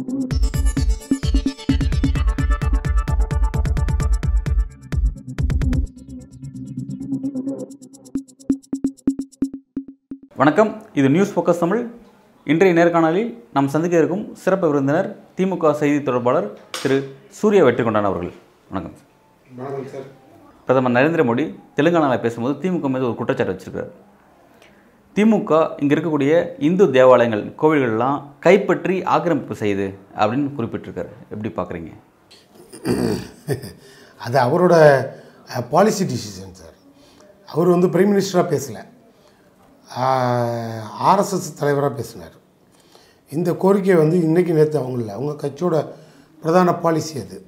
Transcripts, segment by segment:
வணக்கம். இது news focus Tamil. இன்றைய நேர்காணலில் நாம் சந்திக்க இருக்கும் சிறப்பு விருந்தினர் திமுக செய்தி தொடர்பாளர் திரு. சூர்யா வெற்றிக்கொண்டான் அவர்கள். வணக்கம். வணக்கம் சார். பிரதமர் நரேந்திர மோடி தெலுங்கானாவில் பேசும்போது திமுக மீது ஒரு குற்றச்சாட்டு வச்சிருக்காரு. திமுக இங்கே இருக்கக்கூடிய இந்து தேவாலயங்கள் கோவில்கள்லாம் கைப்பற்றி ஆக்கிரமிப்பு செய்யுது அப்படின்னு குறிப்பிட்டிருக்காரு. எப்படி பார்க்குறீங்க? அது அவரோட பாலிசி டிசிஷன் சார். அவர் வந்து பிரைம் மினிஸ்டராக பேசலை. ஆர்எஸ்எஸ் தலைவராக பேசினார். இந்த கோரிக்கை வந்து இன்றைக்கி நேற்று அவங்க இல்லை. அவங்க கட்சியோட பிரதான பாலிசி அது.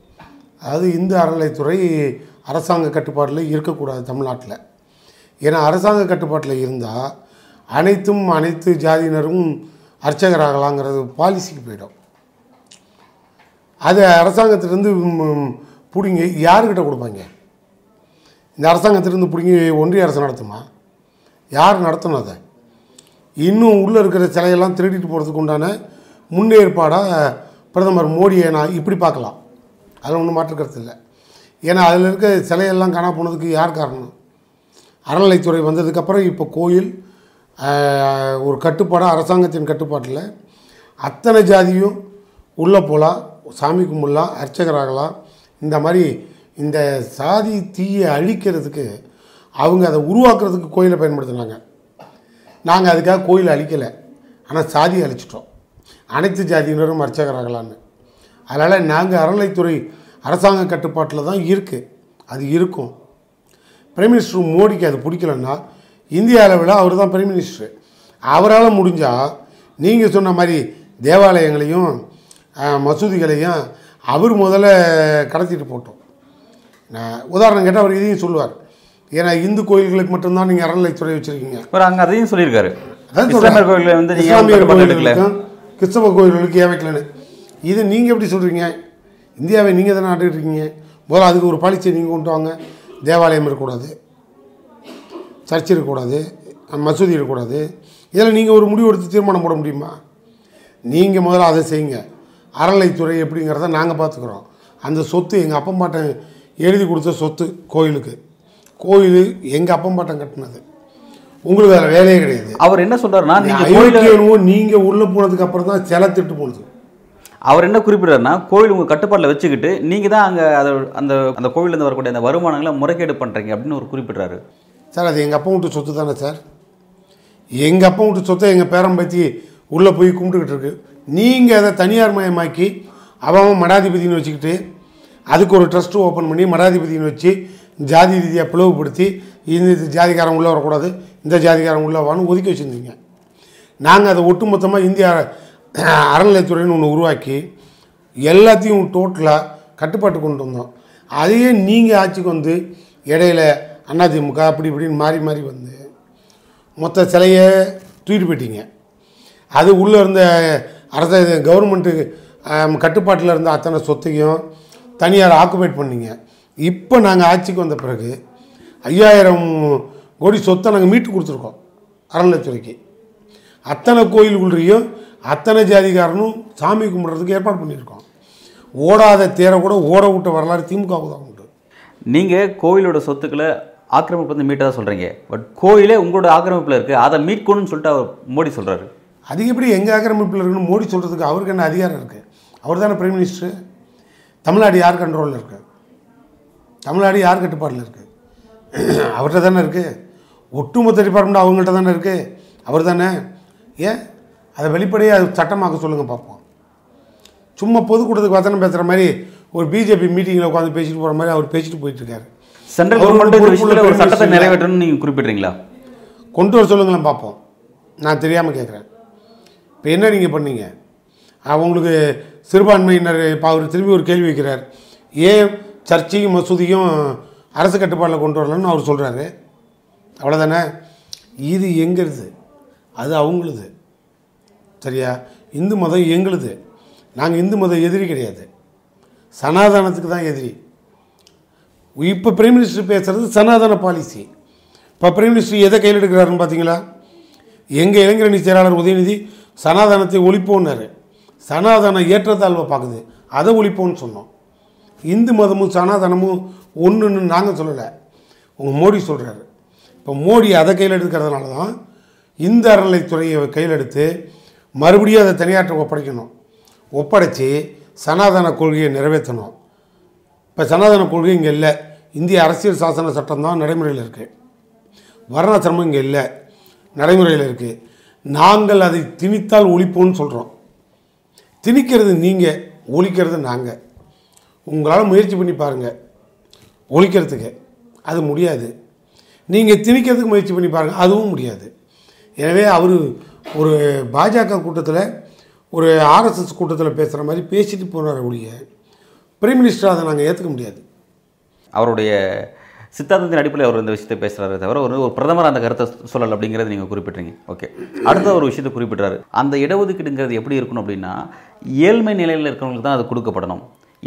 அதாவது இந்து அறநிலைத்துறை அரசாங்க கட்டுப்பாட்டில் இருக்கக்கூடாது தமிழ்நாட்டில். ஏன்னா அரசாங்க கட்டுப்பாட்டில் இருந்தால் அனைத்தும் அனைத்து ஜாதியினரும் அர்ச்சகராகலாங்கிறது பாலிசிக்கு போயிடும். அதை அரசாங்கத்திலேருந்து பிடுங்கி யாருக்கிட்ட கொடுப்பாங்க? இந்த அரசாங்கத்திலேருந்து பிடுங்கி ஒன்றிய அரசு நடத்துமா? யார் நடத்தணும் அதை? இன்னும் உள்ளே இருக்கிற சிலையெல்லாம் திருடிட்டு போகிறதுக்கு உண்டான முன்னேற்பாடாக பிரதமர் மோடியை நான் இப்படி பார்க்கலாம். அதில் ஒன்றும் மாற்றுக்கிறது இல்லை. ஏன்னா அதில் இருக்க சிலையெல்லாம் காணா போனதுக்கு யார் காரணம்? அறநிலைத்துறை வந்ததுக்கப்புறம் இப்போ கோயில் ஒரு கட்டுப்பாடாக அரசாங்கத்தின் கட்டுப்பாட்டில். அத்தனை ஜாதியும் உள்ளே போகலாம் சாமி கும்பிடலாம் அர்ச்சகராகலாம் இந்த மாதிரி இந்த சாதி தீயை அழிக்கிறதுக்கு அவங்க அதை உருவாக்குறதுக்கு கோயிலை பயன்படுத்தினாங்க. நாங்கள் அதுக்காக கோயிலை அழிக்கலை. ஆனால் சாதியை அழிச்சிட்டோம். அனைத்து ஜாதியினரும் அர்ச்சகராகலான்னு. அதனால் நாங்கள் அறநிலைத்துறை அரசாங்க கட்டுப்பாட்டில் தான் இருக்குது அது இருக்கும். பிரைம் மினிஸ்டர் மோடிக்கு அது பிடிக்கலன்னா இந்திய அளவில் அவர் தான் பிரைம் மினிஸ்டர் அவரால் முடிஞ்சால் நீங்கள் சொன்ன மாதிரி தேவாலயங்களையும் மசூதிகளையும் அவர் முதல்ல கடத்திட்டு போட்டோம். நான் உதாரணம் கேட்டால் அவர் இதையும் சொல்லுவார். ஏன்னா இந்து கோயில்களுக்கு மட்டும்தான் நீங்கள் அறநிலைத்துறை வச்சுருக்கீங்க. அவர் அங்கே அதையும் சொல்லியிருக்காரு. இஸ்லாமியர் கோவிலில் வந்து இஸ்லாமியர் கோயில்களுக்கும் கிறிஸ்தவ கோயில்களுக்கு ஏன் வைக்கலன்னு இது நீங்கள் எப்படி சொல்கிறீங்க இந்தியாவை நீங்கள் தானே ஆண்டுகிட்டு இருக்கீங்க? முதல்ல அதுக்கு ஒரு பாலிசியை நீங்கள் கொண்டு வாங்க. தேவாலயம் இருக்கக்கூடாது. சர்ச் இருக்கக்கூடாது மசூதி இருக்கக்கூடாது இதில் நீங்கள் ஒரு முடிவு எடுத்து தீர்மானம் போட முடியுமா? நீங்கள் முதல்ல அதை செய்யுங்க. அறநிலைத்துறை எப்படிங்கிறத நாங்கள் பார்த்துக்குறோம். அந்த சொத்து எங்கள் அப்பம்பாட்டன் எழுதி கொடுத்த சொத்து கோயிலுக்கு. கோயில் எங்கள் அப்பம்பாட்டன் கட்டினது. உங்களுக்கு அதில் வேலையே கிடையாது. அவர் என்ன சொல்றாருன்னா நீங்க கோயில அயோக்கியனுவோ நீங்க உள்ள போனதுக்கு அப்புறம் தான் சிலை திட்டு போனது. அவர் என்ன குறிப்பிடுறாருன்னா கோயில் உங்க கட்டுப்பாட்டில் வச்சுக்கிட்டு நீங்க தான் அங்க அதை அந்த அந்த கோவில்ல இருந்து வரக்கூடிய அந்த வருமானங்களை முறைகேடு பண்றீங்க அப்படின்னு ஒரு குறிப்பிடுறாரு. சார் அது எங்கள் அப்பா வீட்டு சொத்து தானே சார்? எங்கள் அப்பா வீட்டு சொத்தை எங்கள் பேரம்பத்தி உள்ளே போய் கும்பிட்டுக்கிட்டு இருக்கு. நீங்கள் அதை தனியார் மயமாக்கி அவன் அவன் மடாதிபதினு வச்சுக்கிட்டு அதுக்கு ஒரு ட்ரஸ்ட்டு ஓப்பன் பண்ணி மடாதிபதினு வச்சு ஜாதி ரீதியாக பிளவுபடுத்தி இந்த ஜாதிக்காரன் உள்ளே வரக்கூடாது இந்த ஜாதிக்காரன் உள்ளே வான்னு ஒதுக்கி வச்சுருந்தீங்க. நாங்கள் அதை ஒட்டுமொத்தமாக இந்திய அறநிலையத்துறைன்னு ஒன்று உருவாக்கி எல்லாத்தையும் டோட்டலாக கட்டுப்பாட்டு கொண்டு வந்தோம். அதையே நீங்கள் ஆட்சிக்கு வந்து இடையில அதிமுக அப்படி இப்படின்னு மாறி மாறி வந்து மொத்த சிலையை தூக்கிட்டு போயிட்டீங்க. அது உள்ளே இருந்த அரச கவர்மெண்ட்டு கட்டுப்பாட்டில் இருந்த அத்தனை சொத்தையும் தனியார் ஆக்குபேட் பண்ணிங்க. இப்போ நாங்கள் ஆட்சிக்கு வந்த பிறகு ஐயாயிரம் கோடி சொத்தை நாங்கள் மீட்டு கொடுத்துருக்கோம் அறநிலைத்துறைக்கு அத்தனை கோயிலுக்குள்ளேயும் அத்தனை ஜாதிகாரனும் சாமி கும்பிட்றதுக்கு ஏற்பாடு பண்ணியிருக்கோம். ஓடாத தேரை கூட ஓட விட்ட வரலாறு திமுகவுக்கு தான் உண்டு. நீங்கள் கோயிலோட சொத்துக்களை ஆக்கிரமிப்பு வந்து மீட்டதாக சொல்கிறீங்க பட் கோயிலே உங்களோட ஆக்கிரமிப்பில் இருக்குது அதை மீட்கணும்னு சொல்லிட்டு அவர் மோடி சொல்கிறாரு அது எப்படி எங்கள் ஆக்கிரமிப்பில் இருக்குன்னு மோடி சொல்கிறதுக்கு அவருக்கு என்ன அதிகாரம் இருக்குது அவர் தானே பிரைம் மினிஸ்டர் தமிழ்நாடு யார் கண்ட்ரோலில் இருக்குது தமிழ்நாடு யார் கட்டுப்பாட்டில் இருக்குது அவர்கிட்ட தானே இருக்குது ஒட்டுமொத்த டிபார்ட்மெண்ட் அவங்கள்ட்ட தானே இருக்குது அவர் தானே? ஏன்? அதை வெளிப்படையாக அது சட்டமாக்க சொல்லுங்கள் பார்ப்போம். சும்மா பொதுக்கூட்டத்துக்கு வசனம் பேசுகிற மாதிரி ஒரு பிஜேபி மீட்டிங்கில் உட்காந்து பேசிட்டு போகிற மாதிரி அவர் பேசிட்டு போயிட்டுருக்காரு சென்ட்ரல் கவர்மெண்ட் இந்த விஷயத்துல ஒரு சட்டத்தை. நிறைவேற்றணும்னு நீங்க குறிப்பிடுறீங்களா? கொண்டு வர சொல்லுங்களேன் பார்ப்போம். நான் தெரியாமல் கேட்குறேன். இப்போ என்ன நீங்கள் பண்ணீங்க? அவங்களுக்கு சிறுபான்மையினர் இப்போ அவர் திரும்பி ஒரு கேள்வி வைக்கிறார். ஏன் சர்ச்சையும் மசூதியும் அரசு கட்டுப்பாட்டில் கொண்டு வரலன்னு அவர் சொல்கிறாரு அவ்வளோதானே இது எங்களுது. அது அவங்களுது. சரியா? இந்து மதம் எங்களுது. நாங்கள் இந்து மத எதிரி கிடையாது. சனாதனத்துக்கு தான் எதிரி. இப்போ பிரைம் மினிஸ்டர் பேசுகிறது சனாதன பாலிசி இப்போ பிரைம் மினிஸ்டர் எதை கையில் எடுக்கிறாருன்னு பார்த்தீங்களா எங்கள் இளைஞரணி செயலாளர் உதயநிதி சனாதனத்தை ஒழிப்போன்னாரு சனாதன ஏற்றத்தாழ்வை பார்க்குது அதை ஒழிப்போன்னு சொன்னோம். இந்து மதமும் சனாதனமும் ஒன்றுன்னு நாங்கள் சொல்லலை. உங்கள் மோடி சொல்கிறாரு இப்போ மோடி அதை கையில் எடுக்கிறதுனால தான் இந்த அறநிலைத்துறையை கையில் எடுத்து மறுபடியும் அதை தனியாற்ற ஒப்படைக்கணும். ஒப்படைச்சி சனாதன கொள்கையை நிறைவேற்றணும். இப்போ சனாதன கொள்கை இங்கே இல்லை. இந்திய அரசியல் சாசன சட்டம் தான் நடைமுறையில் இருக்குது வர்ணாசிரமம் இங்கே இல்லை. நடைமுறையில் இருக்குது நாங்கள் அதை திணித்தால் ஒழிப்போம்னு சொல்கிறோம் திணிக்கிறது நீங்கள் ஒழிக்கிறது நாங்கள் உங்களால் முயற்சி பண்ணி பாருங்கள் ஒழிக்கிறதுக்கு. அது முடியாது. நீங்கள் திணிக்கிறதுக்கு முயற்சி பண்ணி பாருங்கள் அதுவும் முடியாது. எனவே அவர் ஒரு பாஜக கூட்டத்தில் ஒரு ஆர்எஸ்எஸ் கூட்டத்தில் பேசுகிற மாதிரி பேசிட்டு போனார் ஒழிய பிரைம் மினிஸ்டர் அதை நாங்கள் ஏற்றுக்க முடியாது. அவருடைய சித்தாந்தத்தின் அடிப்படையில் அவர் இந்த விஷயத்தை பேசுகிறாரு தவிர ஒரு ஒரு பிரதமர் அந்த கருத்தை சொல்லல் அப்படிங்கிறத நீங்கள் குறிப்பிட்றீங்க ஓகே அடுத்த ஒரு விஷயத்தை குறிப்பிட்றாரு. அந்த இடஒதுக்கீடுங்கிறது எப்படி இருக்கணும் அப்படின்னா ஏழ்மை நிலையில் இருக்கிறவங்களுக்கு தான் அது கொடுக்கப்படணும்.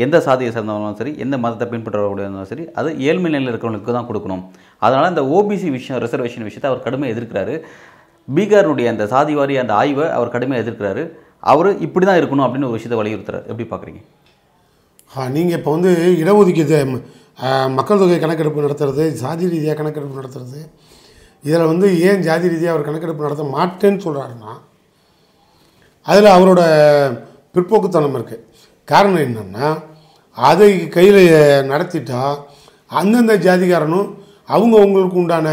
எந்த சாதியை சேர்ந்தவங்களும் சரி எந்த மதத்தை பின்பற்றவர்களும் சரி அது ஏழ்மை நிலையில் இருக்கிறவங்களுக்கு தான் கொடுக்கணும். அதனால் இந்த ஓபிசி விஷயம் ரிசர்வேஷன் விஷயத்தை அவர் கடுமையாக எதிர்க்கிறாரு. பீகாரினுடைய அந்த சாதிவாரி அந்த ஆய்வை அவர் கடுமையாக எதிர்க்கிறாரு. அவர் இப்படி தான் இருக்கணும் அப்படின்னு ஒரு விஷயத்தை வலியுறுத்துறாரு. எப்படி பார்க்குறீங்க நீங்கள் இப்போ வந்து இடஒதுக்கீடு மக்கள் தொகை கணக்கெடுப்பு நடத்துறது சாதி ரீதியாக கணக்கெடுப்பு நடத்துறது இதில் வந்து ஏன் ஜாதி ரீதியாக அவர் கணக்கெடுப்பு நடத்த மாட்டேன்னு சொல்கிறாருன்னா அதில் அவரோட பிற்போக்குத்தனம் இருக்குது காரணம் என்னென்னா அதை கையில் நடத்திட்டா அந்தந்த ஜாதிகாரனும் அவங்க அவங்களுக்கு உண்டான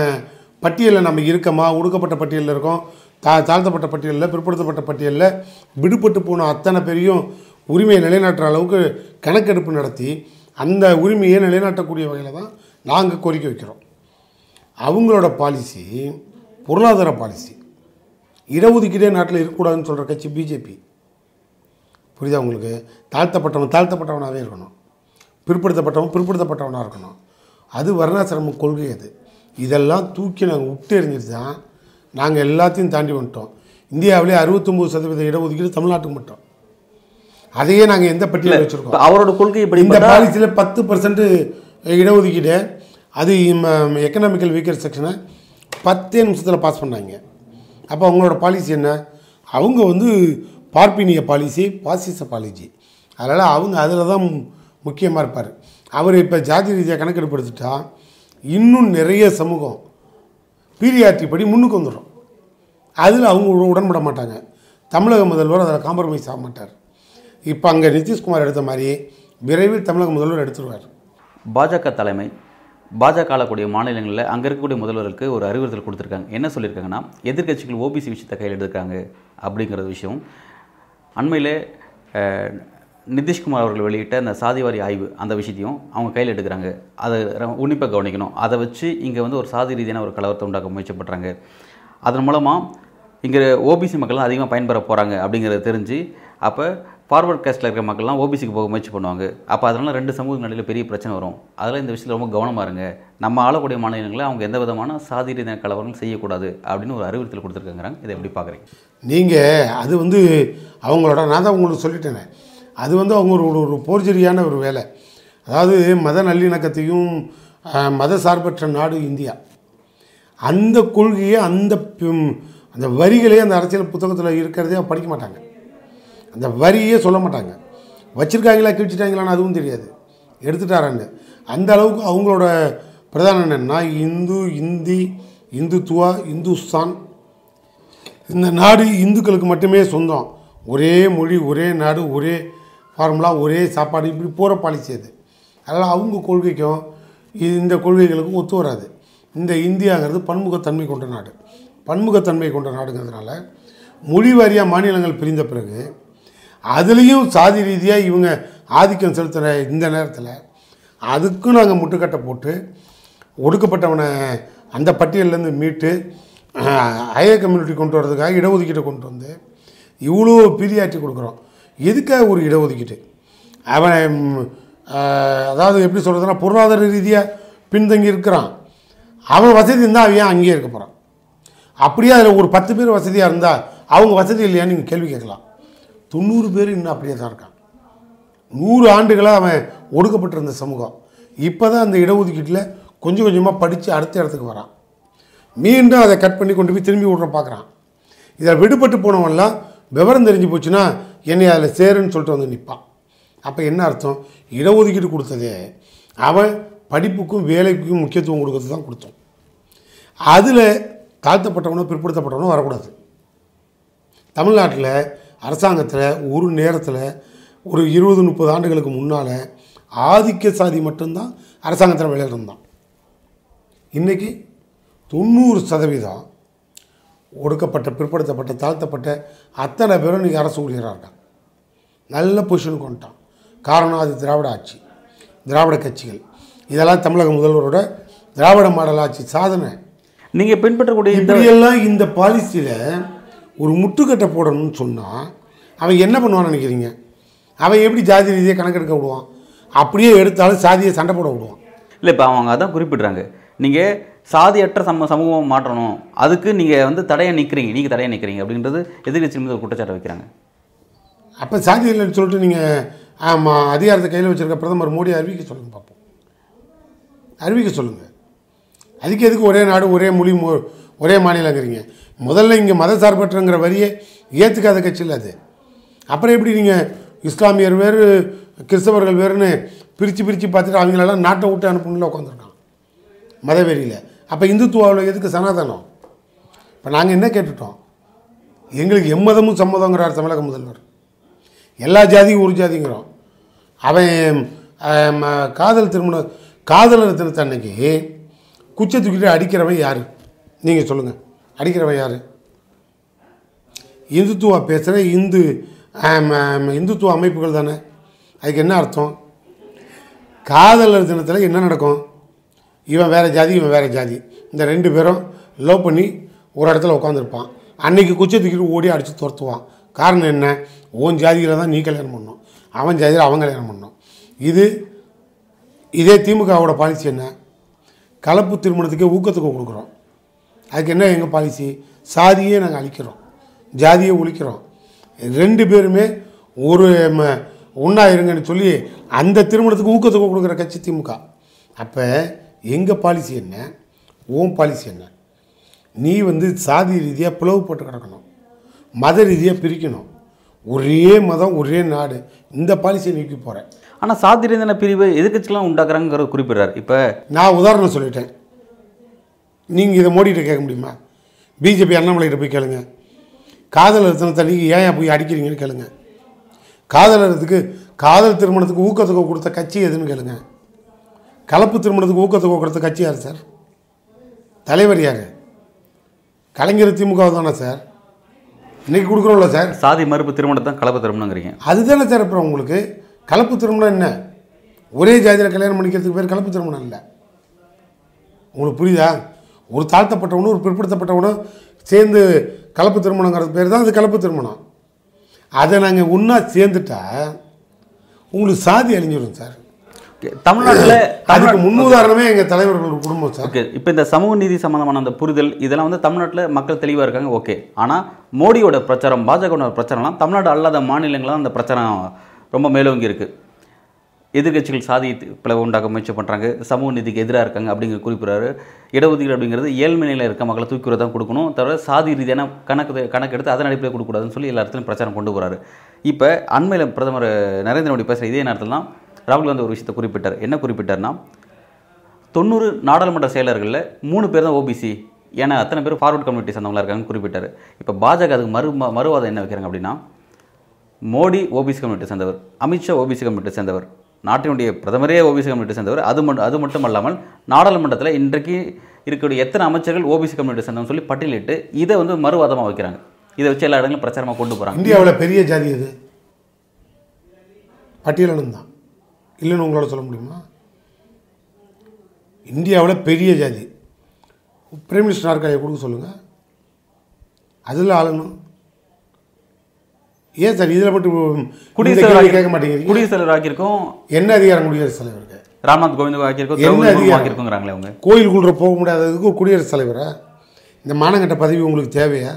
பட்டியலில் நம்ம இருக்கமா? ஒடுக்கப்பட்ட பட்டியலில் இருக்கோம் தா தாழ்த்தப்பட்ட பட்டியலில் பிற்படுத்தப்பட்ட பட்டியலில் விடுபட்டு போன அத்தனை பேரையும் உரிமையை நிலைநாட்டுற அளவுக்கு கணக்கெடுப்பு நடத்தி அந்த உரிமையை நிலைநாட்டக்கூடிய வகையில் தான் நாங்கள் கோரிக்கை வைக்கிறோம். அவங்களோட பாலிசி பொருளாதார பாலிசி இடஒதுக்கீடே நாட்டில் இருக்கக்கூடாதுன்னு சொல்கிற கட்சி பிஜேபி புரியுதா உங்களுக்கு? தாழ்த்தப்பட்டவன் தாழ்த்தப்பட்டவனாகவே இருக்கணும். பிற்படுத்தப்பட்டவன் பிற்படுத்தப்பட்டவனாக இருக்கணும். அது வர்ணாசிரம கொள்கை அது. இதெல்லாம் தூக்கி நாங்கள் விட்டு எறிஞ்சிட்டு தான் நாங்கள் எல்லாத்தையும் தாண்டி வந்துட்டோம். இந்தியாவிலே அறுபத்தொம்போது சதவீத இடஒதுக்கீடு தமிழ்நாட்டுக்கு மட்டும். அதையே நாங்கள் எந்த பட்டியலில் வச்சுருக்கோம்? அவரோட கொள்கை இப்படி இந்த பாலிசியில் பத்து பர்சன்ட் இடஒதுக்கீடு அது எக்கனாமிக்கல் வீக்கர் செக்ஷனை பத்தே நிமிஷத்தில் பாஸ் பண்ணாங்க. அப்போ அவங்களோட பாலிசி என்ன? அவங்க வந்து பார்ப்பினிய பாலிசி பாசிச பாலிசி அதனால் அவங்க அதில் தான் முக்கியமாக இருப்பார். அவர் இப்போ ஜாதி ரீதியாக கணக்கெடுப்பு எடுத்துட்டா இன்னும் நிறைய சமூகம் பீரியாட்ரி படி முன்னுக்கு வந்துடும் அதில் அவங்க உட- உடன்பட மாட்டாங்க. தமிழக முதல்வர் அதில் காம்ப்ரமைஸ் ஆக மாட்டார். இப்போ அங்கே நிதிஷ்குமார் எடுத்த மாதிரி விரைவில் தமிழக முதல்வர் எடுத்துருவார். பாஜக தலைமை பாஜக ஆளக்கூடிய மாநிலங்களில் அங்கே இருக்கக்கூடிய முதல்வருக்கு ஒரு அறிவுறுத்தல் கொடுத்துருக்காங்க. என்ன சொல்லியிருக்காங்கன்னா எதிர்க்கட்சிகள் ஓபிசி விஷயத்தை கையில் எடுத்திருக்காங்க அப்படிங்கிற விஷயம். அண்மையில் நிதிஷ்குமார் அவர்கள் வெளியிட்ட அந்த சாதிவாரி ஆய்வு அந்த விஷயத்தையும் அவங்க கையில் எடுக்கிறாங்க. அதை உன்னிப்பாக கவனிக்கணும். அதை வச்சு இங்கே வந்து ஒரு சாதி ரீதியான ஒரு கலவரத்தை உண்டாக்க முயற்சி பண்ணுறாங்க அதன் மூலமாக இங்கே ஓபிசி மக்கள்லாம் அதிகமாக பயன்பெற போகிறாங்க அப்படிங்கிறத தெரிஞ்சு அப்போ ஃபார்வர்ட் காஸ்ட்டில் இருக்கிற மக்கள்லாம் ஓபிசிக்கு போக முயற்சி பண்ணுவாங்க. அப்போ அதனால ரெண்டு சமூக நிலையில் பெரிய பிரச்சனை வரும். அதெல்லாம் இந்த விஷயத்தில் ரொம்ப கவனமாக இருங்க. நம்ம ஆளக்கூடிய மாநிலங்களை அவங்க எந்த விதமான சாதி ரீதியான கலவரங்கள் செய்யக்கூடாது அப்படின்னு ஒரு அறிவுறுத்தல் கொடுத்துருக்காங்கிறாங்க. இதை எப்படி பார்க்குறீங்க? நீங்கள் அது வந்து அவங்களோட நான் தான் உங்களுக்கு சொல்லிட்டேனே. அது வந்து அவங்க ஒரு ஒரு போர்ஜரியான ஒரு வேலை. அதாவது மத நல்லிணக்கத்தையும் மத சார்பற்ற நாடு இந்தியா. அந்த கொள்கையை அந்த அந்த வரிகளே அந்த அரசியல் புத்தகத்தில் இருக்கிறதே படிக்க மாட்டாங்க. அந்த வரியே சொல்ல மாட்டாங்க. வச்சுருக்காங்களா கிழிச்சிட்டாங்களான்னு அதுவும் தெரியாது. எடுத்துட்டாரான்னு. அந்த அளவுக்கு அவங்களோட பிரதானம் என்னென்னா இந்து இந்தி இந்துத்துவா இந்துஸ்தான். இந்த நாடு இந்துக்களுக்கு மட்டுமே சொந்தம். ஒரே மொழி ஒரே நாடு ஒரே ஃபார்முலா ஒரே சாப்பாடு இப்படி போகிற பாலிசி அது. அதனால் அவங்க கொள்கைக்கும் இது- இந்த கொள்கைகளுக்கும் ஒத்து வராது. இந்த இந்தியாங்கிறது பன்முகத்தன்மை கொண்ட நாடு. பன்முகத்தன்மை கொண்ட நாடுங்கிறதுனால மொழி வாரியாக மாநிலங்கள் பிரிந்த பிறகு அதுலேயும் சாதி ரீதியாக இவங்க ஆதிக்கம் செலுத்துகிற இந்த நேரத்தில் அதுக்கும் நாங்கள் முட்டுக்கட்டை போட்டு ஒடுக்கப்பட்டவனை அந்த பட்டியல்லேருந்து மீட்டு ஹையர் கம்யூனிட்டி கொண்டு வர்றதுக்காக இடஒதுக்கீட்டை கொண்டு வந்து இவ்வளோ பிரியாற்றி கொடுக்குறோம். எதுக்காக ஒரு இடஒதுக்கீட்டு? அவன் அதாவது எப்படி சொல்கிறதுனா பொருளாதார ரீதியாக பின்தங்கி இருக்கிறான். அவன் வசதி இருந்தால் அவன் ஏன் அங்கேயே இருக்க போகிறான் அப்படியே அதில் ஒரு பத்து பேர் வசதியாக இருந்தால் அவங்க வசதி இல்லையான்னு நீங்கள் கேள்வி கேட்கலாம். தொண்ணூறு பேர் இன்னும் அப்படியே தான் இருக்கான் நூறு ஆண்டுகளாக அவன் ஒடுக்கப்பட்டிருந்த சமூகம். இப்போ தான் அந்த இடஒதுக்கீட்டில் கொஞ்சம் கொஞ்சமாக படித்து அடுத்த இடத்துக்கு வரான். மீண்டும் அதை கட் பண்ணி கொண்டு போய் திரும்பி விட்ற பார்க்குறான். இதில் விடுபட்டு போனவன்லாம் விவரம் தெரிஞ்சு போச்சுன்னா என்னை அதில் சேருன்னு சொல்லிட்டு வந்து நிற்பான் அப்போ என்ன அர்த்தம்? இடஒதுக்கீடு கொடுத்ததே அவன் படிப்புக்கும் வேலைக்கும் முக்கியத்துவம் கொடுக்கறது தான் கொடுத்தோம். அதில் தாழ்த்தப்பட்டவனோ பிற்படுத்தப்பட்டவனோ வரக்கூடாது. தமிழ்நாட்டில் அரசாங்கத்தில் ஒரு நேரத்தில் ஒரு இருபது முப்பது ஆண்டுகளுக்கு முன்னால் ஆதிக்க சாதி மட்டும்தான் அரசாங்கத்தில் வேலை இருந்தான். இன்றைக்கி தொண்ணூறு சதவீதம் ஒடுக்கப்பட்ட பிற்படுத்தப்பட்ட தாழ்த்தப்பட்ட அத்தனை பேரும் இன்றைக்கி அரசு ஊழியராக இருக்காங்க. நல்ல பொசிஷனுக்கு வந்துட்டான். காரணம் அது திராவிட ஆட்சி திராவிட கட்சிகள். இதெல்லாம் தமிழக முதல்வரோட திராவிட மாடல் ஆட்சி சாதனை. நீங்க பின்பற்றக்கூடிய இப்படியெல்லாம் இந்த பாலிசியில் ஒரு முட்டுக்கட்டை போடணும்னு சொன்னால் அவன் என்ன பண்ணுவான்னு நினைக்கிறீங்க? அவன் எப்படி ஜாதி ரீதியாக கணக்கெடுக்க விடுவான்? அப்படியே எடுத்தாலும் சாதியை சண்டை போட விடுவான். இல்லை இப்போ அவங்க அதான் குறிப்பிட்றாங்க. நீங்கள் சாதியற்ற சம சமூகம் மாற்றணும். அதுக்கு நீங்கள் வந்து தடையாக நிற்கிறீங்க நீங்கள் தடையாக நிற்கிறீங்க அப்படின்றது எதிர்கட்சி மீது ஒரு குற்றச்சாட்டை வைக்கிறாங்க. அப்போ சாதி இல்லைன்னு சொல்லிட்டு நீங்கள் ஆமாம் அதிகாரத்தை கையில் வச்சிருக்க பிரதமர் மோடி அறிவிக்க சொல்லுங்கள் பார்ப்போம் அறிவிக்க சொல்லுங்கள் அதுக்கு எதுக்கு ஒரே நாடு ஒரே மொழி மொ- ஒரே மாநிலங்கிறீங்க முதல்ல இங்கே மதசார்பற்றங்கிற வரியை ஏற்றுக்காத கட்சியில் அது. அப்புறம் எப்படி நீங்கள் இஸ்லாமியர் வேறு கிறிஸ்தவர்கள் வேறுன்னு பிரித்து பிரித்து பார்த்துட்டு அவங்களெல்லாம் நாட்டை விட்டு அனுப்பணும்ல உட்காந்துருக்கான் மதவெறியில். அப்போ இந்துத்துவாவில் எதுக்கு சனாதனம்? இப்போ நாங்கள் என்ன கேட்டுட்டோம்? எங்களுக்கு எம்மதமும் சம்மதங்கிறார் தமிழக முதல்வர். எல்லா ஜாதியும் ஒரு ஜாதிங்கிறோம். அவன் காதல் திருமணம் காதலர் திருத்த அன்னைக்கு குச்சை தூக்கிட்டு அடிக்கிறவன் யார்? நீங்கள் சொல்லுங்கள் அடிக்கிறவன் யார்? இந்துத்துவா பேசுகிற இந்து இந்துத்துவ அமைப்புகள் தானே. அதுக்கு என்ன அர்த்தம்? காதலர் தினத்தில் என்ன நடக்கும்? இவன் வேறு ஜாதி இவன் வேறு ஜாதி. இந்த ரெண்டு பேரும் லவ் பண்ணி ஒரு இடத்துல உட்காந்துருப்பான் அன்னைக்கு குச்சை தூக்கிட்டு ஓடி அடித்து துரத்துவான். காரணம் என்ன? உன் ஜாதியில் தான் நீ கல்யாணம் பண்ணணும். அவன் ஜாதியில் அவன் கல்யாணம் பண்ணணும். இது இதே திமுகவோட பாலிசி என்ன? கலப்பு திருமணத்துக்கே ஊக்கத்துக்கு கொடுக்குறோம். அதுக்கு என்ன எங்கள் பாலிசி சாதியே நாங்கள் அழிக்கிறோம். ஜாதியை ஒழிக்கிறோம். ரெண்டு பேருமே ஒரு ஒண்ணா இருங்கன்னு சொல்லி அந்த திருமணத்துக்கு ஊக்கத்துக்கு கொடுக்குற கட்சி திமுக. அப்போ எங்கள் பாலிசி என்ன? உன் பாலிசி என்ன? நீ வந்து சாதி ரீதியாக பிளவுபட்டு கிடக்கணும். மத ரீதியாக பிரிக்கணும். ஒரே மதம் ஒரே நாடு. இந்த பாலிசியை நீக்கி போகிறேன் ஆனால் சாதி ரீதியான பிரிவு எதிர்கட்சிலாம் உண்டாக்குறாங்கிற குறிப்பிடுறாரு. இப்போ நான் உதாரணம் சொல்லிட்டேன். நீங்கள் இதை மோடிகிட்ட கேட்க முடியுமா? பிஜேபி அண்ணாமலைகிட்ட போய் கேளுங்க. காதலர் தினத்தை நீங்கள் ஏன் போய் அடிக்கிறீங்கன்னு கேளுங்க. காதலருக்கு காதல் திருமணத்துக்கு ஊக்கத்தொகை கொடுத்த கட்சி எதுன்னு கேளுங்க. கலப்பு திருமணத்துக்கு ஊக்கத்தொகை கொடுத்த கட்சி யார் சார்? தலைவர் யார்? கலைஞர் திமுக தானே சார்? இன்னைக்கு கொடுக்குறோம்ல சார்? சாதி மறுப்பு திருமணத்தை தான் கலப்பு திருமணங்கிறீங்க. அதுதானே சார் அப்புறம் உங்களுக்கு? கலப்பு திருமணம் என்ன? ஒரே ஜாதியில் கல்யாணம் பண்ணிக்கிறதுக்கு பேர் கலப்பு திருமணம் இல்லை. உங்களுக்கு புரியுதா? ஒரு தாழ்த்தப்பட்டவனும் ஒரு பிற்படுத்தப்பட்டவனும் சேர்ந்து கலப்பு திருமணங்கிறது பேர் தான் அது கலப்பு திருமணம். அதை நாங்கள் ஒன்றா சேர்ந்துட்டா உங்களுக்கு சாதி அழிஞ்சிடும் சார். தமிழ்நாட்டில் அதுக்கு முன்னுதாரணமே எங்கள் தலைவர்கள் குடும்பம் சார். ஓகே இப்போ இந்த சமூக நீதி சம்பந்தமான அந்த புரிதல் இதெல்லாம் வந்து தமிழ்நாட்டில் மக்கள் தெளிவாக இருக்காங்க ஓகே. ஆனால் மோடியோட பிரச்சாரம் பாஜகவோட பிரச்சாரம்லாம் தமிழ்நாடு அல்லாத மாநிலங்களாம் அந்த பிரச்சாரம் ரொம்ப மேலோங்கி இருக்கு. எதிர்க்கட்சிகள் சாதி பிளவு உண்டாக்க முயற்சி பண்ணுறாங்க சமூக நீதிக்கு எதிராக இருக்காங்க அப்படிங்கிற குறிப்பிட்றாரு. இடஒதுக்கீடு அப்படிங்கிறது ஏழ்மை நிலையில் இருக்க மக்களை தூக்கி தான் கொடுக்கணும். தவிர சாதி ரீதியான கணக்கு கணக்கெடுத்து அதன் அடிப்படையில் கொடுக்கக்கூடாதுன்னு சொல்லி எல்லா இடத்துலையும் பிரச்சாரம் கொண்டு போகிறாரு இப்போ அண்மையில் பிரதமர் நரேந்திர மோடி பேசுகிற இதே நேரத்தில் தான் ராகுல் காந்தி ஒரு விஷயத்தை குறிப்பிட்டார். என்ன குறிப்பிட்டார்னா தொண்ணூறு நாடாளுமன்ற செயலர்களில் மூணு பேர் தான் ஓபிசி ஏன்னா அத்தனை பேர் ஃபார்வர்ட் கம்யூனிட்டி சேர்ந்தவங்களா இருக்காங்கன்னு குறிப்பிட்டார். இப்போ பாஜக அதுக்கு மறு மறுவாதம் என்ன வைக்கிறாங்க அப்படின்னா மோடி ஓபிசி கம்யூனிட்டி சேர்ந்தவர் அமித்ஷா ஓபிசி கம்யூனிட்டி சேர்ந்தவர். நாட்டினுடைய பிரதமரே ஓபிசி கம்யூனிட்டி சேர்ந்தவர் அது மட்டும் அது மட்டும் அல்லாமல் நாடாளுமன்றத்தில் இன்றைக்கு இருக்கக்கூடிய எத்தனை அமைச்சர்கள் ஓபிசி கம்யூனிட்டி சேர்ந்தவங்க சொல்லி பட்டியலிட்டு இதை வந்து மறுவாதமாக வைக்கிறாங்க. இதை வச்சு எல்லா இடங்களும் பிரச்சாரமாக கொண்டு போகிறாங்க இந்தியாவில் பெரிய ஜாதி எது? பட்டியலினம் தான் இல்லைன்னு உங்களால் சொல்ல முடியுமா? இந்தியாவில் பெரிய ஜாதி. பிரைம் மினிஸ்டர் நாற்காலியை கொடுக்க சொல்லுங்கள் அதில் ஆளணும். ஏன் சார் இதில் மட்டும் குடியரசுத் கேள்வி தலைவர் கேட்க மாட்டேங்கிறீங்க? குடியரசுத் தலைவர் ஆக்கியிருக்கோம் என்ன அதிகாரம் குடியரசுத் தலைவருக்கு? ராம்நாத் கோவிந்த் ஆக்கியிருக்கோம் என்ன அதிகாரம்? ஆக்கியிருக்கோங்கிறாங்களே அவங்க. கோயிலுக்குள்ள போக முடியாததுக்கு ஒரு குடியரசுத் தலைவரா? இந்த மானங்கட்ட பதவி உங்களுக்கு தேவையா?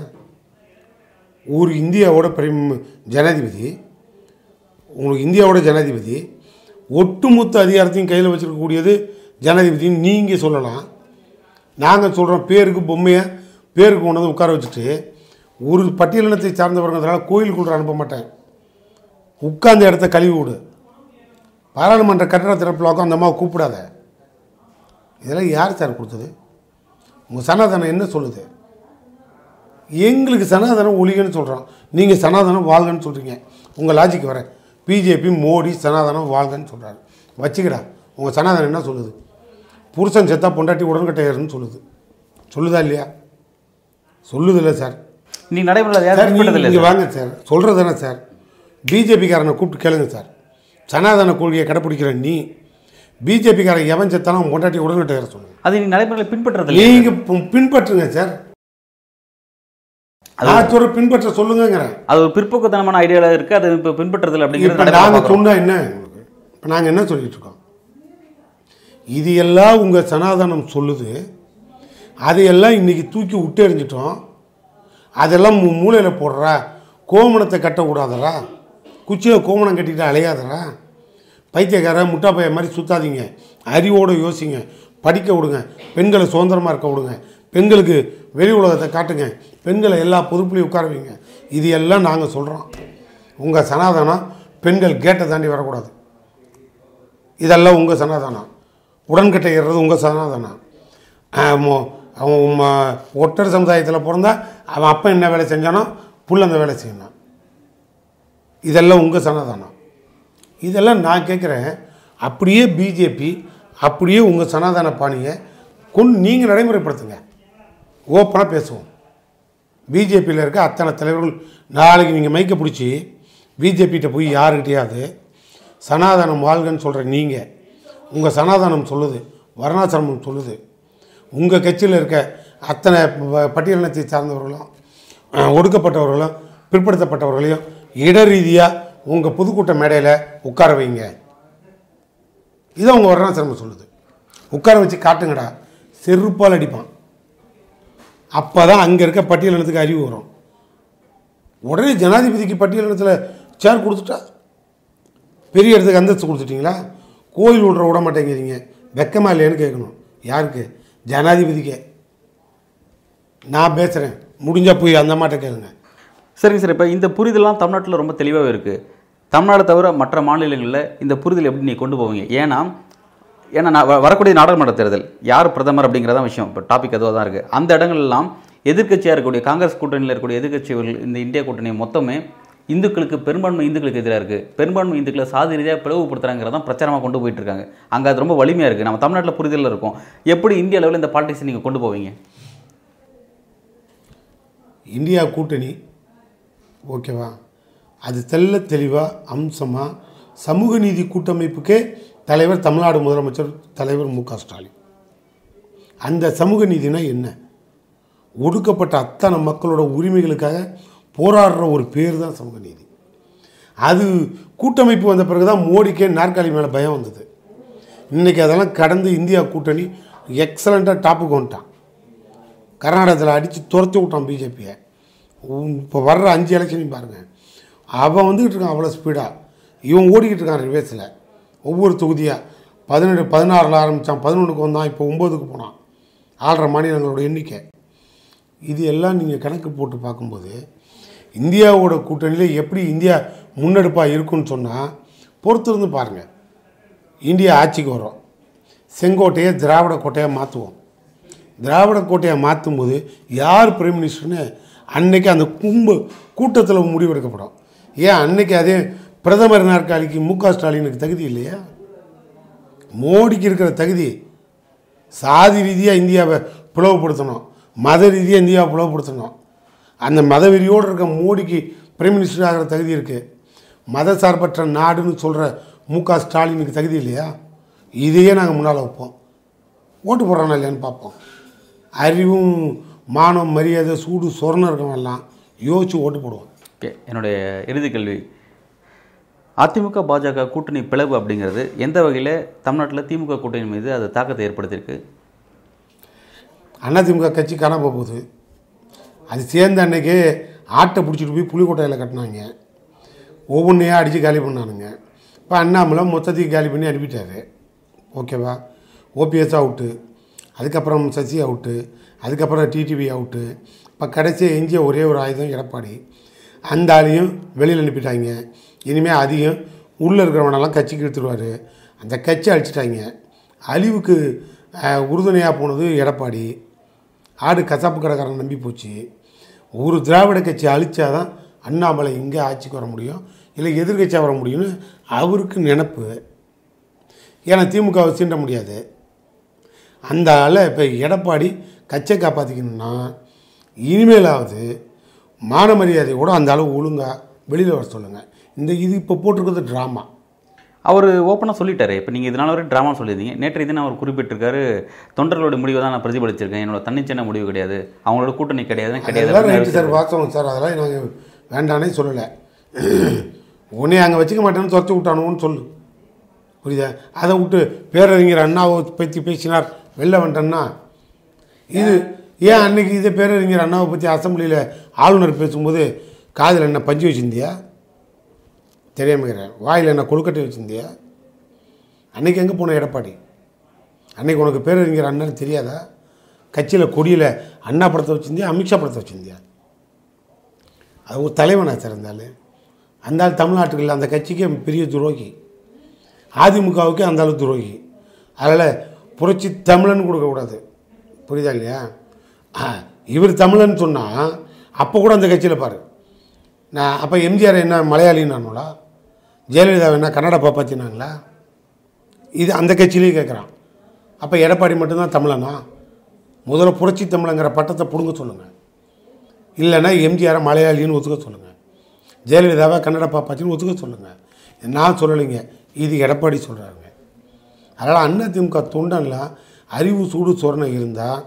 ஒரு இந்தியாவோட பிரைம் ஜனாதிபதி உங்களுக்கு இந்தியாவோட ஜனாதிபதி ஒட்டுமொத்த அதிகாரத்தையும் கையில் வச்சிருக்கக்கூடியது ஜனாதிபதின்னு நீங்கள் சொல்லலாம். நாங்கள் சொல்கிறோம் பேருக்கு பொம்மையை பேருக்கு கொண்டு வந்து உட்கார வச்சுட்டு ஒரு பட்டியலினத்தை சார்ந்தவர்களால் கோயிலுக்குள்ள அனுப்ப மாட்டேன். உட்கார்ந்த இடத்த கழுவி விடு பாராளுமன்ற கட்டட திறப்பில் அந்த அம்மாவை கூப்பிடாத. இதெல்லாம் யார் சார் கொடுத்தது? உங்கள் சனாதனம் என்ன சொல்லுது? எங்களுக்கு சனாதனம் ஒழிகன்னு சொல்கிறோம் நீங்கள் சனாதனம் வாழ்கன்னு சொல்கிறீங்க உங்கள் லாஜிக்கு வரேன். பிஜேபி மோடி சனாதனம் வாழ்கன்னு சொல்கிறாரு வச்சுக்கடா. உங்கள் சனாதனம் என்ன சொல்லுது? புருஷன் செத்தா பொண்டாட்டி உடன்கட்டையர்னு சொல்லுது. சொல்லுதா இல்லையா? சொல்லுதில்ல சார். நீ நடைமுறையில் நீங்கள் வாங்க சார். சொல்கிறது தானே சார்? பிஜேபிக்காரனை கூப்பிட்டு கேளுங்க சார். சனாதன கொள்கையை கடைப்பிடிக்கிற நீ பிஜேபிக்காரன் எவன் செத்தாலும் பொண்டாட்டி உடன்கட்டையர் சொல்லுங்க அது நீ நடைமுறையில் பின்பற்றதில்லை நீங்கள் பின்பற்றுங்க சார். சொல்ற பின்பற்ற சொல்லுங்கங்கிறேன். அது ஒரு பிற்போக்குத்தனமான ஐடியாவில் இருக்குது அது இப்போ பின்பற்றதில்லை அப்படிங்கிறது நாங்கள் பார்க்குறோம். சொன்னா என்ன? இப்போ நாங்கள் என்ன சொல்லிட்டு இருக்கோம்? இது எல்லாம் உங்கள் சனாதனம் சொல்லுது அதையெல்லாம் இன்னைக்கு தூக்கி விட்டு எறிஞ்சிட்டோம் அதெல்லாம் மூ மூளையில் போடுறா. கோமணத்தை கட்டக்கூடாதரா குச்சியில் கோமணம் கட்டிட்டு அலையாதரா பைத்தியக்கார முட்டா பைய மாதிரி சுத்தாதீங்க. அறிவோடு யோசிங்க. படிக்க விடுங்க. பெண்களை சுதந்திரமாக இருக்க விடுங்க. பெண்களுக்கு வெளி உலகத்தை காட்டுங்க. பெண்களை எல்லா பொறுப்புலையும் உட்கார வைங்க. இது எல்லாம் நாங்கள் சொல்கிறோம் உங்கள் சனாதனம் பெண்கள் கேட்டை தாண்டி வரக்கூடாது. இதெல்லாம் உங்கள் சனாதனம். உடன்கட்டை ஏறுறது உங்கள் சனாதனம். அவன் ம- ஒட்டர் சமுதாயத்தில் பிறந்தா அவன் அப்பா என்ன வேலை செஞ்சானோ புள்ள அந்த வேலை செய்யணும். இதெல்லாம் உங்கள் சனாதனம். இதெல்லாம் நான் கேட்குறேன் அப்படியே பிஜேபி அப்படியே உங்கள் சனாதன பாணியை கொண்டு நீங்கள் நடைமுறைப்படுத்துங்க. ஓப்பனாக பேசுவோம். பிஜேபியில் இருக்க அத்தனை தலைவர்கள் நாளைக்கு நீங்கள் மைக்க பிடிச்சி பிஜேபிகிட்ட போய் யாருக்கிட்டையாவது சனாதனம் வாழ்கன்னு சொல்கிற நீங்கள் உங்கள் சனாதனம் சொல்லுது வர்ணாசிரமம் சொல்லுது உங்கள் கட்சியில் இருக்க அத்தனை பட்டியலினத்தை சார்ந்தவர்களும் ஒடுக்கப்பட்டவர்களும் பிற்படுத்தப்பட்டவர்களையும் இட ரீதியாக உங்கள் பொதுக்கூட்ட மேடையில் உட்கார வைங்க. இதை உங்கள் வர்ணாசிரமம் சொல்லுது. உட்கார வச்சு காட்டுங்கடா. செருப்பால் அடிப்பான். அப்போ தான் அங்கே இருக்க பட்டியலினத்துக்கு அறிவு வரும். உடனே ஜனாதிபதிக்கு பட்டியலினத்தில் சேர் கொடுத்துட்டா? பெரிய இடத்துக்கு அந்தஸ்து கொடுத்துட்டீங்களா? கோயில் விடுற விட மாட்டேங்கிறீங்க. வெக்கமா இல்லையான்னு கேட்கணும். யாருக்கு? ஜனாதிபதிக்கே. நான் பேசுகிறேன் முடிஞ்சால் போய் அந்த மாட்ட கேளுங்க. சரிங்க சார் இப்போ இந்த புரிதலாம் தமிழ்நாட்டில் ரொம்ப தெளிவாகவே இருக்குது தமிழ்நாடு தவிர மற்ற மாநிலங்களில் இந்த புரிதல் எப்படி நீ கொண்டு போவீங்க? ஏன்னா ஏன்னா நான் வரக்கூடிய நாடாளுமன்ற தேர்தல் யார் பிரதமர் அப்படிங்கிறதான் விஷயம். இப்போ டாபிக் அதுவாக தான் இருக்குது அந்த இடங்கள்லாம் எதிர்க்கட்சியாக இருக்கக்கூடிய காங்கிரஸ் கூட்டணியில் இருக்கக்கூடிய எதிர்க்கட்சிகள் இந்த இந்தியா கூட்டணி மொத்தமே இந்துக்களுக்கு பெரும்பான்மை இந்துக்களுக்கு எதிராக இருக்குது பெரும்பான்மை இந்துக்களை சாதி ரீதியாக பிளவுபடுத்துறாங்கிறதான் பிரச்சாரமாக கொண்டு போயிட்டு இருக்காங்க. அங்கே அது ரொம்ப வலிமையாக இருக்குது நம்ம தமிழ்நாட்டில் புரிதலில் இருக்கும். எப்படி இந்திய அளவில் இந்த பாலிடிக்ஸை நீங்கள் கொண்டு போவீங்க? இந்தியா கூட்டணி ஓகேவா? அது தெல்ல தெளிவாக அம்சமாக சமூக நீதி கூட்டமைப்புக்கே தலைவர் தமிழ்நாடு முதலமைச்சர் தலைவர் மு க ஸ்டாலின். அந்த சமூக நீதினா என்ன? ஒடுக்கப்பட்ட அத்தனை மக்களோட உரிமைகளுக்காக போராடுற ஒரு பேர் தான் சமூக நீதி. அது கூட்டமைப்பு வந்த பிறகு தான் மோடிக்கே நாற்காலி மேலே பயம் வந்தது. இன்றைக்கி அதெல்லாம் கடந்து இந்தியா கூட்டணி எக்ஸலண்ட்டாக டாப்புக்கு வந்துட்டான். கர்நாடகத்தில் அடித்து துரத்தி விட்டான் பிஜேபியை. இப்போ வர்ற அஞ்சு எலெக்ஷனையும் பாருங்கள் அவன் வந்துக்கிட்டு இருக்கான் அவ்வளோ ஸ்பீடாக இவன் ஓடிக்கிட்டு இருக்கான் ரிவேஸில் ஒவ்வொரு தொகுதியாக பதினெட்டு பதினாறில் ஆரம்பித்தான் பதினொன்றுக்கு வந்தான் இப்போ ஒம்போதுக்கு போனான். ஆள்ற மாநிலங்களோட எண்ணிக்கை. இது எல்லாம் நீங்கள் கணக்கு போட்டு பார்க்கும்போது இந்தியாவோட கூட்டணியில் எப்படி இந்தியா முன்னெடுப்பாக இருக்குன்னு சொன்னால் பொறுத்திருந்து பாருங்கள் இந்தியா ஆட்சிக்கு வரும். செங்கோட்டையை திராவிட கோட்டையாக மாற்றுவோம் திராவிட கோட்டையை மாற்றும் போது யார் பிரைம் மினிஸ்டர்னு அன்னைக்கு அந்த கும்பு கூட்டத்தில் முடிவெடுக்கப்படும். ஏன் அன்னைக்கு அதே பிரதமர் நாற்காலிக்கு மு க ஸ்டாலினுக்கு தகுதி இல்லையா? மோடிக்கு இருக்கிற தகுதி. சாதி ரீதியாக இந்தியாவை பிளவுபடுத்தணும். மத ரீதியாக இந்தியாவை பிளவுபடுத்தணும். அந்த மத வெறியோடு இருக்க மோடிக்கு பிரைம் மினிஸ்டர் ஆகிற தகுதி இருக்குது மத சார்பற்ற நாடுன்னு சொல்கிற மு க ஸ்டாலினுக்கு தகுதி இல்லையா? இதையே நாங்கள் முன்னால் வைப்போம். ஓட்டு போடுறானா இல்லையான்னு பார்ப்போம். அறிவும் மானம் மரியாதை சூடு சொரணம் இருக்கவெல்லாம் யோசித்து ஓட்டு போடுவோம். ஓகே என்னுடைய இறுதி கேள்வி. அதிமுக பாஜக கூட்டணி பிளவு அப்படிங்கிறது எந்த வகையில் தமிழ்நாட்டில் திமுக கூட்டணி மீது அது தாக்கத்தை ஏற்படுத்தியிருக்கு? அதிமுக கட்சி காணாம போகுது. அது சேர்ந்த அன்னைக்கு ஆட்டை பிடிச்சிட்டு போய் புலிக்கோட்டையில் கட்டினாங்க. ஒவ்வொன்றையாக அடித்து காலி பண்ணானுங்க. இப்போ அண்ணாமலை மொத்தத்துக்கு காலி பண்ணி அனுப்பிட்டார். ஓகேவா? ஓபிஎஸ் அவுட்டு அதுக்கப்புறம் சசி அவுட்டு அதுக்கப்புறம் டிடிவி அவுட்டு. இப்போ கடைசியாக எஞ்சிய ஒரே ஒரு ஆயுதம் எடப்பாடி. அந்த ஆளையும் வெளியில் அனுப்பிட்டாங்க. இனிமேல் அதிகம் உள்ளே இருக்கிறவனெல்லாம் கட்சிக்கு எடுத்துருவார் அந்த கட்சி அழிச்சிட்டாங்க. அழிவுக்கு உறுதுணையாக போனது எடப்பாடி. ஆடு கசாப்பு கடைக்காரன் நம்பி போச்சு. ஒரு திராவிட கட்சி அழிச்சாதான் அண்ணாமலை இங்கே ஆட்சிக்கு வர முடியும்? இல்லை எதிர்கட்சியாக வர முடியும்னு அவருக்கு நினப்பு. ஏன்னா திமுகவை சீண்ட முடியாது. அந்த ஆளை இப்போ எடப்பாடி கட்சியை காப்பாற்றிக்கணும்னா இனிமேலாவது மான மரியாதையோட அந்த அளவு ஒழுங்காக வெளியில் வர சொல்லுங்கள் இந்த இது இப்போ போட்டிருக்கிறது ட்ராமா அவர் ஓப்பனாக சொல்லிட்டாரு. இப்போ நீங்கள் இதனால வரைக்கும் ட்ராமா சொல்லியிருந்தீங்க. நேற்றைய தினம் அவர் குறிப்பிட்டிருக்காரு தொண்டர்களோட முடிவை தான் நான் பிரதிபலிச்சிருக்கேன். என்னோட தன்னிச்சையான முடிவு கிடையாது. அவங்களோட கூட்டணி கிடையாது. கிடையாது சார் வாஸ்தவம் சார். அதெல்லாம் நாங்கள் வேண்டானே சொல்லலை. உன்னை அங்கே வச்சுக்க மாட்டேன்னு துரத்தி விட்டானுன்னு சொல்லு. புரியுதா? அதை விட்டு பேரறிஞர் அண்ணாவை பற்றி பேசினார் வெளில வந்துட்டேன்னா இது ஏன் அன்னைக்கு இதே பேரறிஞர் அண்ணாவை பற்றி அசெம்பிளியில் ஆளுநர் பேசும்போது காதில் என்ன பஞ்சு வச்சிருந்தியா? தெரியாமக்கிறேன். வாயில் என்ன கொழுக்கட்டை வச்சுருந்தியா? அன்றைக்கி எங்கே போன எடப்பாடி? அன்னைக்கு உனக்கு பேர் பேரறிஞர் அண்ணன் தெரியாதா? கட்சியில் கொடியில் அண்ணா படத்தை வச்சுருந்தியா அமித்ஷா படத்தை வச்சுருந்தியா? அது ஒரு தலைவனாக சார் அந்த ஆள் தமிழ்நாட்டுக்கு இல்லை அந்த கட்சிக்கே பெரிய துரோகி. அதிமுகவுக்கு அந்த அளவு துரோகி. அதனால் புரட்சி தமிழன் கொடுக்கக்கூடாது புரியுதா இல்லையா? ஆ, இவர் தமிழன் சொன்னால் அப்போ கூட அந்த கட்சியில் பாரு. நான் அப்போ எம்ஜிஆர் என்ன மலையாளின்னாங்களா ஜெயலலிதா என்ன கன்னட பாப்பாத்தினாங்களா இது அந்த கட்சியிலேயே கேட்குறான் அப்போ எடப்பாடி மட்டும்தான் தமிழனா? முதல்ல புரட்சி தமிழங்கிற பட்டத்தை பிடுங்க சொல்லுங்கள் இல்லைன்னா எம்ஜிஆரை மலையாளின்னு ஒத்துக்க சொல்லுங்கள் ஜெயலலிதாவை கன்னட பாப்பாச்சின்னு ஒத்துக்க சொல்லுங்கள் நான் சொல்லலைங்க. இது எடப்பாடி சொல்கிறாங்க அதனால் அதிமுக தொண்டன்லாம் அறிவு சூடு சொரணை இருந்தால்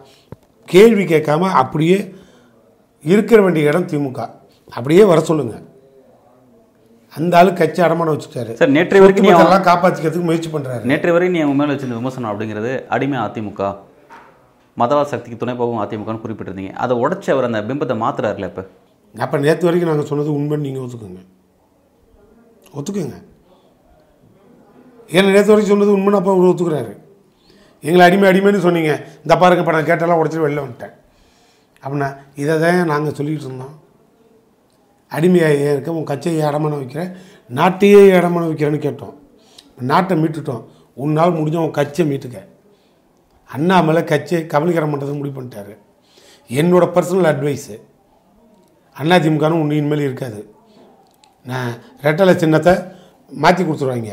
கேள்வி கேட்காம அப்படியே இருக்கிற வேண்டிய இடம் திமுக. அப்படியே வர சொல்லுங்கள் அந்த ஆளு கட்சி அடமானம் வச்சுட்டாரு. சார் நேற்றைய வரைக்கும் நீ எல்லாம் காப்பாற்றிக்கிறதுக்கு முயற்சி பண்ணுறாரு நேற்றைய வரை நீ அவங்க மேலே வச்சிருந்த விமர்சனம் அப்படிங்கிறது அடிமை அதிமுக மதவாத சக்திக்கு துணை போகும் அதிமுகன்னு குறிப்பிட்டிருந்தீங்க. அதை உடச்சி அவர் அந்த பிம்பத்தை மாத்துறாருல இப்போ? அப்போ நேற்று வரைக்கும் நாங்கள் சொன்னது உண்மைன்னு நீங்கள் ஒத்துக்குங்க. ஒத்துக்குங்க. ஏன்னா நேற்று வரைக்கும் சொன்னது உண்மைன்னு அப்போ அவர் ஒத்துக்கிறாரு. எங்களை அடிமை அடிமைன்னு சொன்னீங்க. இந்த பாருங்க இப்போ நான் கேட்டெல்லாம் உடச்சிட்டு வெளில வந்துட்டேன். அப்படின்னா இதை தான் நாங்கள் சொல்லிகிட்டு இருந்தோம். அடிமையாக இருக்க? உன் கட்சியை இடமான வைக்கிறேன். நாட்டையே இடமான வைக்கிறேன்னு கேட்டோம். நாட்டை மீட்டுட்டோம். உன்னால் முடிஞ்ச உன் கட்சியை மீட்டுக்க. அண்ணாமலை கட்சியை கபலீகரம் பண்ணுறது முடிவு பண்ணிட்டாரு. என்னோட பர்சனல் அட்வைஸு அதிமுகன்னு ஒன்று இனிமேல் இருக்காது. நான் ரெட்டலை சின்னத்தை மாற்றி கொடுத்துருவாங்க.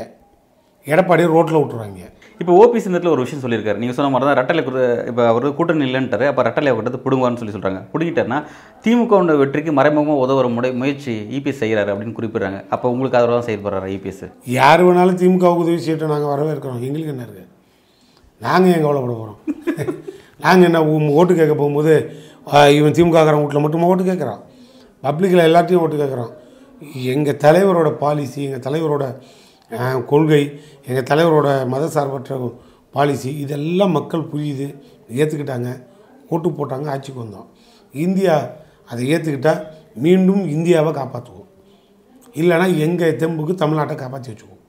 எடப்பாடியை ரோட்டில் விட்டுருவாங்க. இப்போ ஓபிஎஸ் இந்த ஒரு விஷயம் சொல்லியிருக்காரு. நீங்கள் சொன்ன மாதிரி தான் ரெட்டலை இப்போ அவர் கூட்டணி இல்லைன்ட்டாரு அப்போ ரெட்டலை அவர்கிட்ட பிடுங்குவான்னு சொல்லி சொல்கிறாங்க பிடுங்கிட்டாருன்னா திமுக வெற்றிக்கு மறைமுகமாக உதவுற முறை முயற்சி இபிஎஸ் செய்கிறாரு அப்படின்னு குறிப்பிடுறாங்க. அப்போ உங்களுக்கு அதில் தான் செயல்படுறாரு இபிஎஸ் யார் வேணாலும் திமுகவுக்கு உதவி செய்யட்டும் நாங்கள் வரவே இருக்கிறோம் எங்களுக்கு என்ன இருக்குது நாங்கள் ஏன் கவலைப்பட போகிறோம் நாங்கள் என்ன ஓட்டு கேட்க போகும்போது இவன் திமுககாரன் வீட்டில் மட்டுமா ஓட்டு கேட்குறான்? பப்ளிக்கில் எல்லாத்தையும் ஓட்டு கேட்குறான். எங்கள் தலைவரோட பாலிசி எங்கள் தலைவரோட கொள்கை எங்கள் தலைவரோட மத சார்பற்ற பாலிசி இதெல்லாம் மக்கள் புரியுது. ஏற்றுக்கிட்டாங்க ஓட்டு போட்டாங்க ஆட்சிக்கு வந்தோம். இந்தியா அதை ஏற்றுக்கிட்டால் மீண்டும் இந்தியாவை காப்பாற்றுவோம் இல்லைன்னா எங்கள் தெம்புக்கு தமிழ்நாட்டை காப்பாற்றி வச்சுக்குவோம்.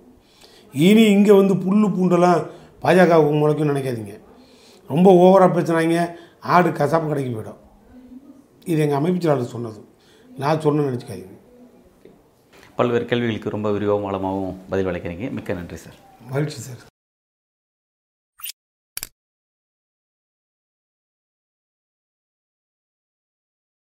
இனி இங்கே வந்து புல் பூண்டெல்லாம் பாஜக முளைக்கும் நினைக்காதீங்க. ரொம்ப ஓவராக பேசுனாங்க. ஆடு கசாப்பு கடைக்கு போயிடும். இது எங்கள் அமைப்புச்சாளர் சொன்னது. நான் சொன்னேன்னு நினச்சிக்காதீங்க. பல்வேறு கேள்விகளுக்கு ரொம்ப விரிவாகவும் ஆழமாகவும் பதில் அளிக்கிறீங்க. மிக்க நன்றி சார். மகிழ்ச்சி சார்.